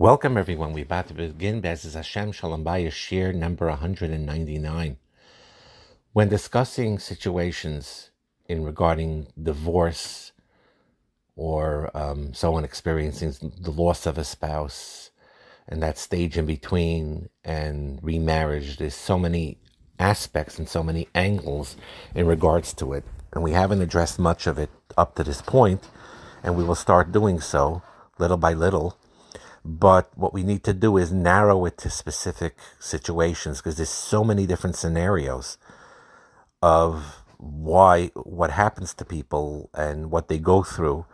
Welcome, everyone. We're about to begin B'ezras Hashem Shalom Bayis Shir number 199. When discussing situations in regarding divorce or um, someone experiencing the loss of a spouse and that stage in between and remarriage, there's so many aspects and so many angles in regards to it. And we haven't addressed much of it up to this point, and we will start doing so little by little but what we need to do is narrow it to specific situations because there's so many different scenarios of why what happens to people and what they go through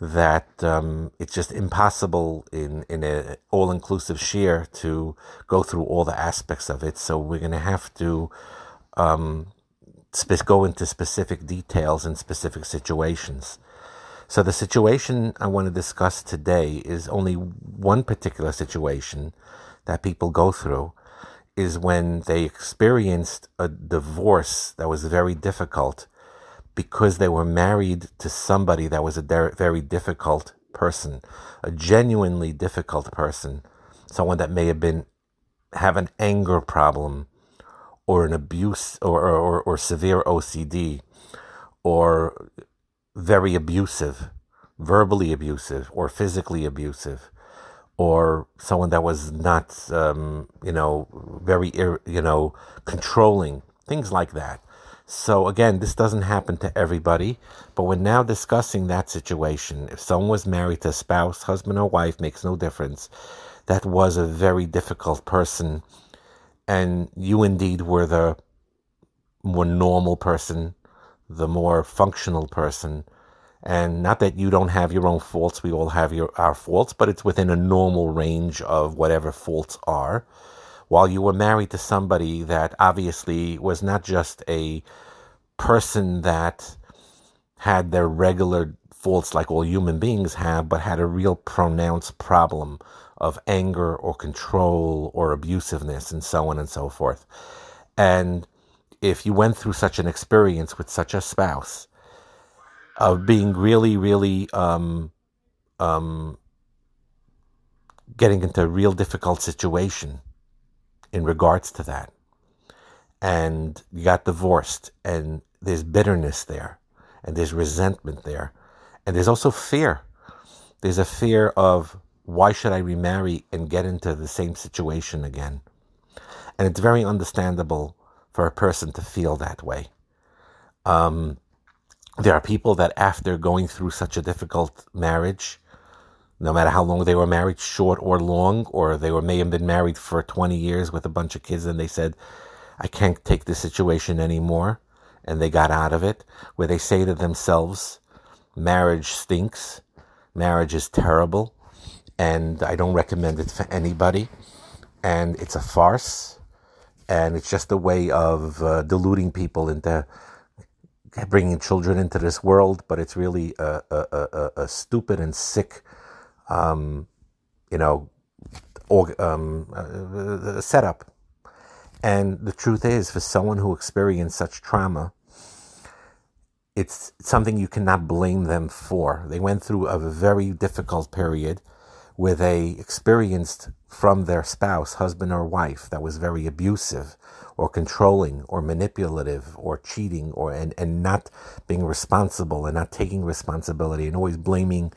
that um, it's just impossible in in an all inclusive share to go through all the aspects of it. So we're going to have to um, go into specific details in specific situations. So the situation I want to discuss today is only one particular situation that people go through is when they experienced a divorce that was very difficult because they were married to somebody that was a very difficult person, a genuinely difficult person, someone that may have been have an anger problem or an abuse or, or, or severe OCD or very abusive, verbally abusive, or physically abusive, or someone that was not, um, you know, very, you know, controlling, things like that. So again, this doesn't happen to everybody, but we're now discussing that situation. If someone was married to a spouse, husband or wife, makes no difference. That was a very difficult person, and you indeed were the more normal person the more functional person. And not that you don't have your own faults, we all have your, our faults, but it's within a normal range of whatever faults are. While you were married to somebody that obviously was not just a person that had their regular faults like all human beings have, but had a real pronounced problem of anger or control or abusiveness and so on and so forth. And if you went through such an experience with such a spouse of being really, really um, um, getting into a real difficult situation in regards to that, and you got divorced, and there's bitterness there, and there's resentment there, and there's also fear. There's a fear of why should I remarry and get into the same situation again? And it's very understandable for a person to feel that way. Um, there are people that, after going through such a difficult marriage, no matter how long they were married, short or long, or they were may have been married for 20 years with a bunch of kids, and they said, I can't take this situation anymore, and they got out of it, where they say to themselves, marriage stinks, marriage is terrible, and I don't recommend it for anybody, and it's a farce, and it's just a way of uh, deluding people into bringing children into this world. But it's really a, a, a, a stupid and sick, um, you know, um, uh, setup. And the truth is, for someone who experienced such trauma, it's something you cannot blame them for. They went through a very difficult period where they experienced from their spouse, husband or wife, that was very abusive or controlling or manipulative or cheating or and, and not being responsible and not taking responsibility and always blaming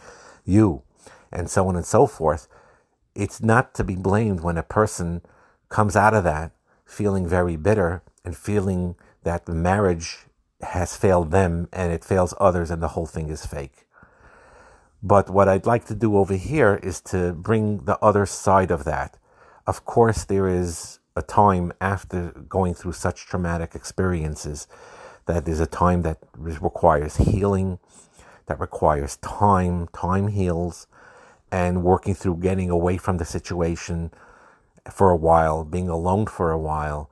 you and so on and so forth. It's not to be blamed when a person comes out of that feeling very bitter and feeling that the marriage has failed them and it fails others and the whole thing is fake. But what I'd like to do over here is to bring the other side of that. Of course, there is a time after going through such traumatic experiences that there's a time that requires healing, that requires time, time heals, and working through getting away from the situation for a while, being alone for a while,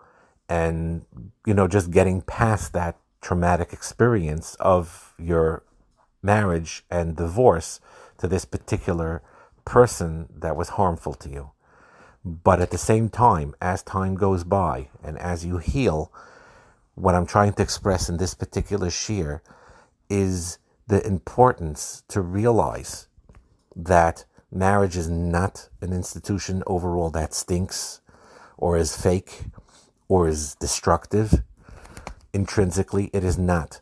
and, you know, just getting past that traumatic experience of your marriage and divorce to this particular person that was harmful to you. But at the same time, as time goes by and as you heal, what I'm trying to express in this particular shir is the importance to realize that marriage is not an institution overall that stinks or is fake or is destructive. Intrinsically, it is not.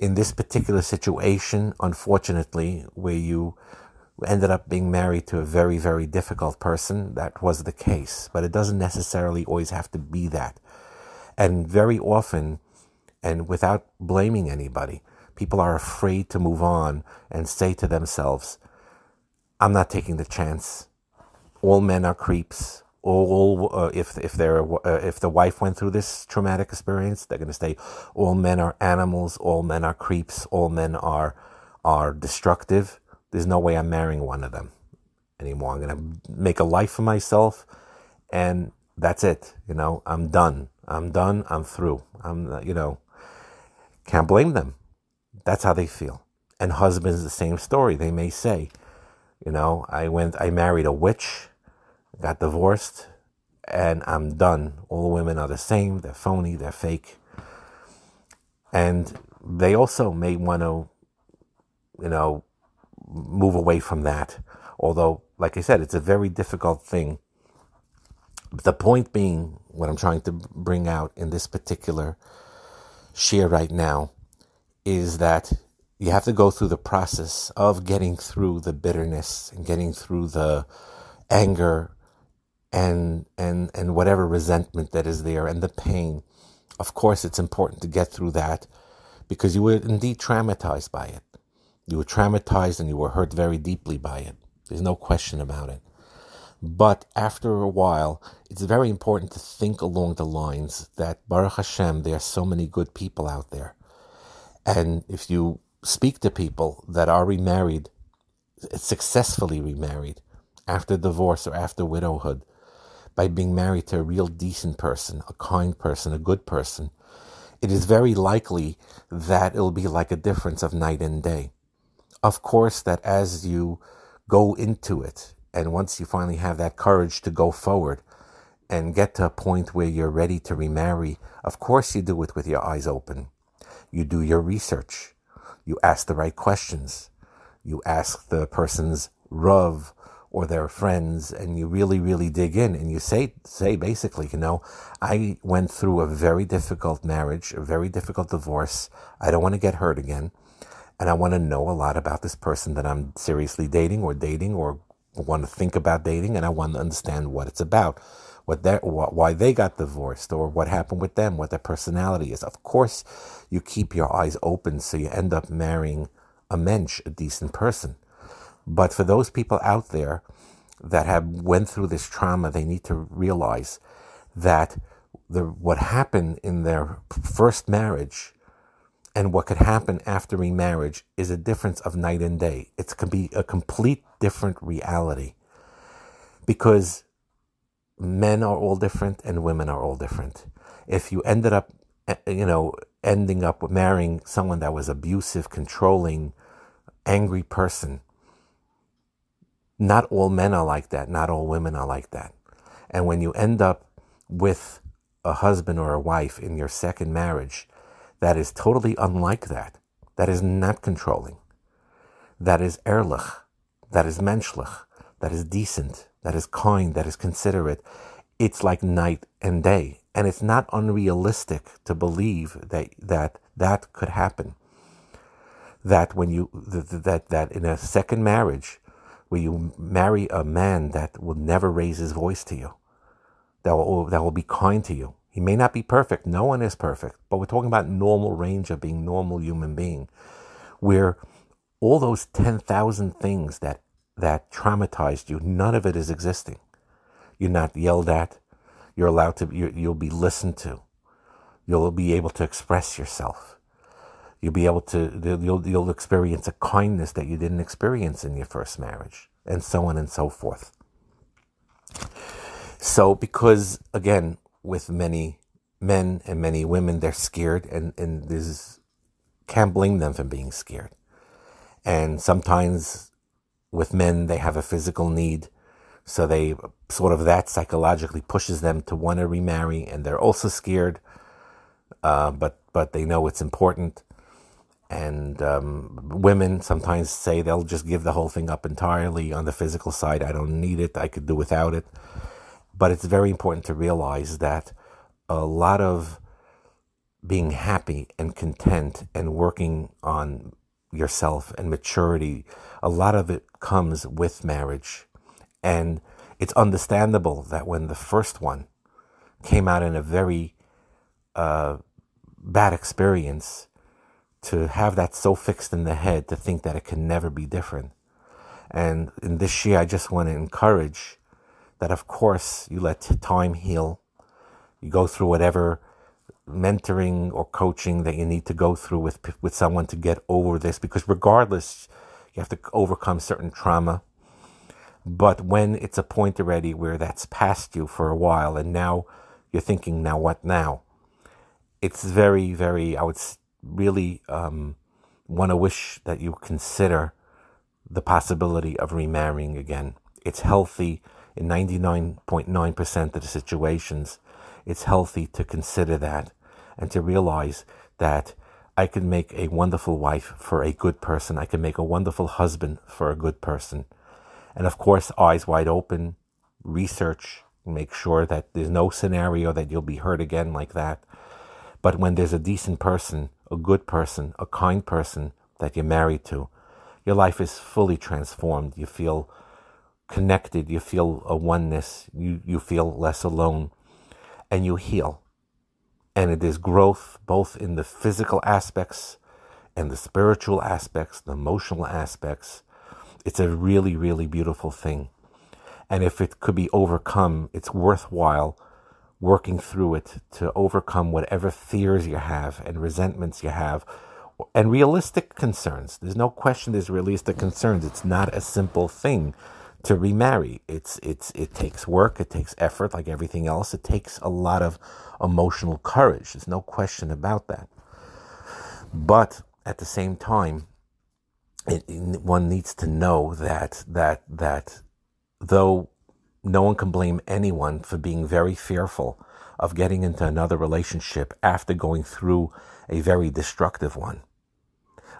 In this particular situation, unfortunately, where you ended up being married to a very, very difficult person, that was the case. But it doesn't necessarily always have to be that. And very often, and without blaming anybody, people are afraid to move on and say to themselves, I'm not taking the chance. All men are creeps. All uh, if if they're uh, if the wife went through this traumatic experience, they're going to say all men are animals. All men are creeps. All men are are destructive. There's no way I'm marrying one of them anymore. I'm going to make a life for myself, and that's it. You know, I'm done. I'm done. I'm through. I'm you know, can't blame them. That's how they feel. And husbands, the same story. They may say, you know, I went, I married a witch, got divorced, and I'm done. All women are the same. They're phony. They're fake. And they also may want to, you know, move away from that. Although, like I said, it's a very difficult thing. The point being, what I'm trying to bring out in this particular share right now is that you have to go through the process of getting through the bitterness and getting through the anger and and and whatever resentment that is there and the pain of course it's important to get through that because you were indeed traumatized by it. You were traumatized and you were hurt very deeply by it. There's no question about it. But after a while it's very important to think along the lines that baruch hashem there are so many good people out there. And if you speak to people that are remarried, successfully remarried, after divorce or after widowhood, by being married to a real decent person, a kind person, a good person, it is very likely that it'll be like a difference of night and day. Of course, that as you go into it, and once you finally have that courage to go forward and get to a point where you're ready to remarry, of course you do it with your eyes open. You do your research. You ask the right questions. You ask the person's Rav or their friends and you really, really dig in and you say, say basically, you know, I went through a very difficult marriage, a very difficult divorce. I don't want to get hurt again. And I want to know a lot about this person that I'm seriously dating or dating or want to think about dating. And I want to understand what it's about what they why they got divorced or what happened with them, what their personality is. Of course, you keep your eyes open so you end up marrying a mensch, a decent person. But for those people out there that have went through this trauma, they need to realize that the what happened in their first marriage and what could happen after remarriage is a difference of night and day. It can be a complete different reality because men are all different and women are all different. If you ended up, eh, you know, ending up marrying someone that was abusive, controlling, angry person, not all men are like that. Not all women are like that. And when you end up with a husband or a wife in your second marriage that is totally unlike that, that is not controlling, that is ehrlich, that is menschlich, that is decent, that is kind, that is considerate, it's like night and day. And it's not unrealistic to believe that that, that could happen. That when you, that, that in a second marriage, where you marry a man that will never raise his voice to you, that will, oh, that will be kind to you. He may not be perfect. No one is perfect, but we're talking about normal range of being normal human being, where all those 10,000 things that that traumatized you, none of it is existing. You're not yelled at. You're allowed to, you'll be listened to. You'll be able to express yourself. You'll be able to, you'll, you'll experience a kindness that you didn't experience in your first marriage, and so on and so forth. So, because again, with many men and many women, they're scared, and, and this can't blame them for being scared. And sometimes with men, they have a physical need. So they sort of that psychologically pushes them to want to remarry, and they're also scared, uh, but but they know it's important. And um, women sometimes say they'll just give the whole thing up entirely on the physical side. I don't need it. I could do without it. But it's very important to realize that a lot of being happy and content and working on yourself and maturity, a lot of it comes with marriage. And it's understandable that when the first one came out in a very uh, bad experience, to have that so fixed in the head to think that it can never be different. And in this year, I just want to encourage that, of course, you let time heal. You go through whatever mentoring or coaching that you need to go through with with someone to get over this because regardless you have to overcome certain trauma but when it's a point already where that's past you for a while and now you're thinking now what now it's very very i would really um, want to wish that you consider the possibility of remarrying again it's healthy in 99.9% of the situations it's healthy to consider that and to realize that I can make a wonderful wife for a good person. I can make a wonderful husband for a good person. And of course, eyes wide open, research, make sure that there's no scenario that you'll be hurt again like that. But when there's a decent person, a good person, a kind person that you're married to, your life is fully transformed. You feel connected, you feel a oneness, you, you feel less alone, and you heal and it is growth both in the physical aspects and the spiritual aspects, the emotional aspects. It's a really, really beautiful thing. And if it could be overcome, it's worthwhile working through it to overcome whatever fears you have and resentments you have and realistic concerns. There's no question there's realistic concerns. It's not a simple thing to remarry. It's it's it takes work, it takes effort, like everything else. It takes a lot of emotional courage. There's no question about that. But at the same time, it, one needs to know that that that though no one can blame anyone for being very fearful of getting into another relationship after going through a very destructive one.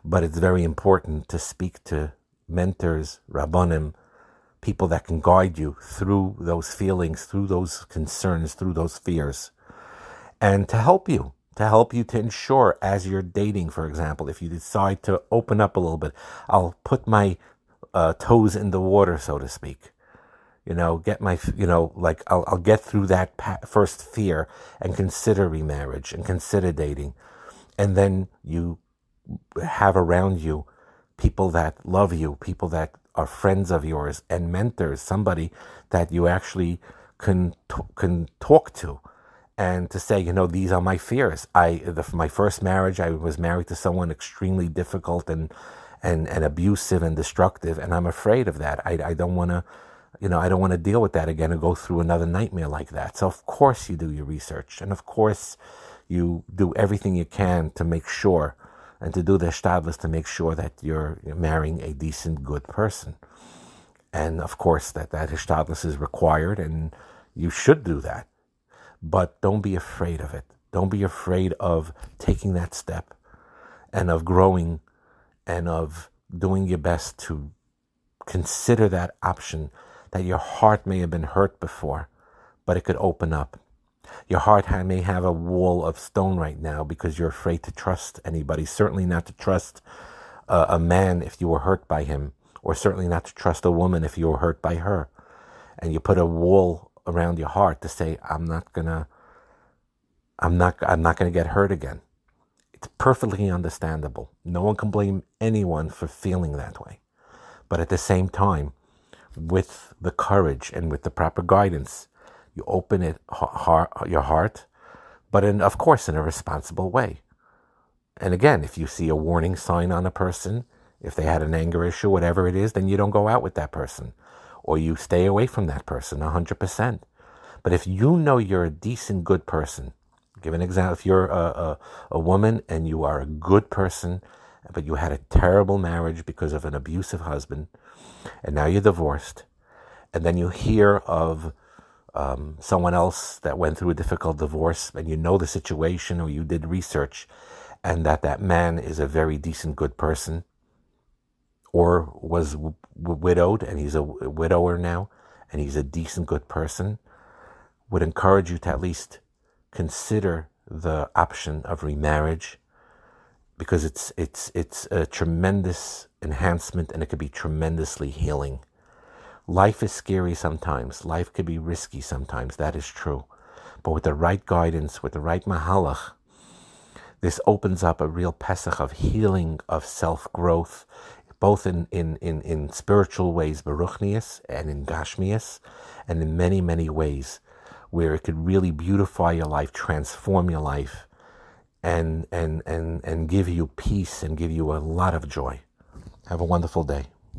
But it's very important to speak to mentors, rabbonim, people that can guide you through those feelings, through those concerns, through those fears, and to help you, to help you to ensure as you're dating, for example, if you decide to open up a little bit, I'll put my uh, toes in the water, so to speak. You know, get my, you know, like I'll, I'll get through that first fear and consider remarriage and consider dating. And then you have around you people that love you, people that are friends of yours and mentors, somebody that you actually can can talk to, and to say, you know, these are my fears. I, the, my first marriage, I was married to someone extremely difficult and and and abusive and destructive, and I'm afraid of that. I I don't want to. You know, I don't want to deal with that again and go through another nightmare like that. So, of course, you do your research. And, of course, you do everything you can to make sure and to do the shtadlis to make sure that you're marrying a decent, good person. And of course, that that shtadlis is required, and you should do that. But don't be afraid of it. Don't be afraid of taking that step, and of growing, and of doing your best to consider that option. That your heart may have been hurt before, but it could open up your heart may have a wall of stone right now because you're afraid to trust anybody. Certainly not to trust uh, a man if you were hurt by him, or certainly not to trust a woman if you were hurt by her. And you put a wall around your heart to say, "I'm not gonna, I'm not, I'm not gonna get hurt again." It's perfectly understandable. No one can blame anyone for feeling that way. But at the same time, with the courage and with the proper guidance, you open it, heart, your heart, but in, of course, in a responsible way. And again, if you see a warning sign on a person, if they had an anger issue, whatever it is, then you don't go out with that person or you stay away from that person 100%. But if you know you're a decent, good person, give an example. If you're a, a, a woman and you are a good person, but you had a terrible marriage because of an abusive husband, and now you're divorced, and then you hear of um, someone else that went through a difficult divorce and you know the situation or you did research and that that man is a very decent, good person, or was w- widowed and he's a widower now, and he's a decent, good person, would encourage you to at least consider the option of remarriage because it's it's it's a tremendous enhancement and it could be tremendously healing. Life is scary sometimes. Life could be risky sometimes. That is true. But with the right guidance, with the right mahalach, this opens up a real Pesach of healing, of self growth, both in, in, in, in spiritual ways, Baruchnius, and in Gashmias, and in many, many ways where it could really beautify your life, transform your life, and, and, and, and give you peace and give you a lot of joy. Have a wonderful day.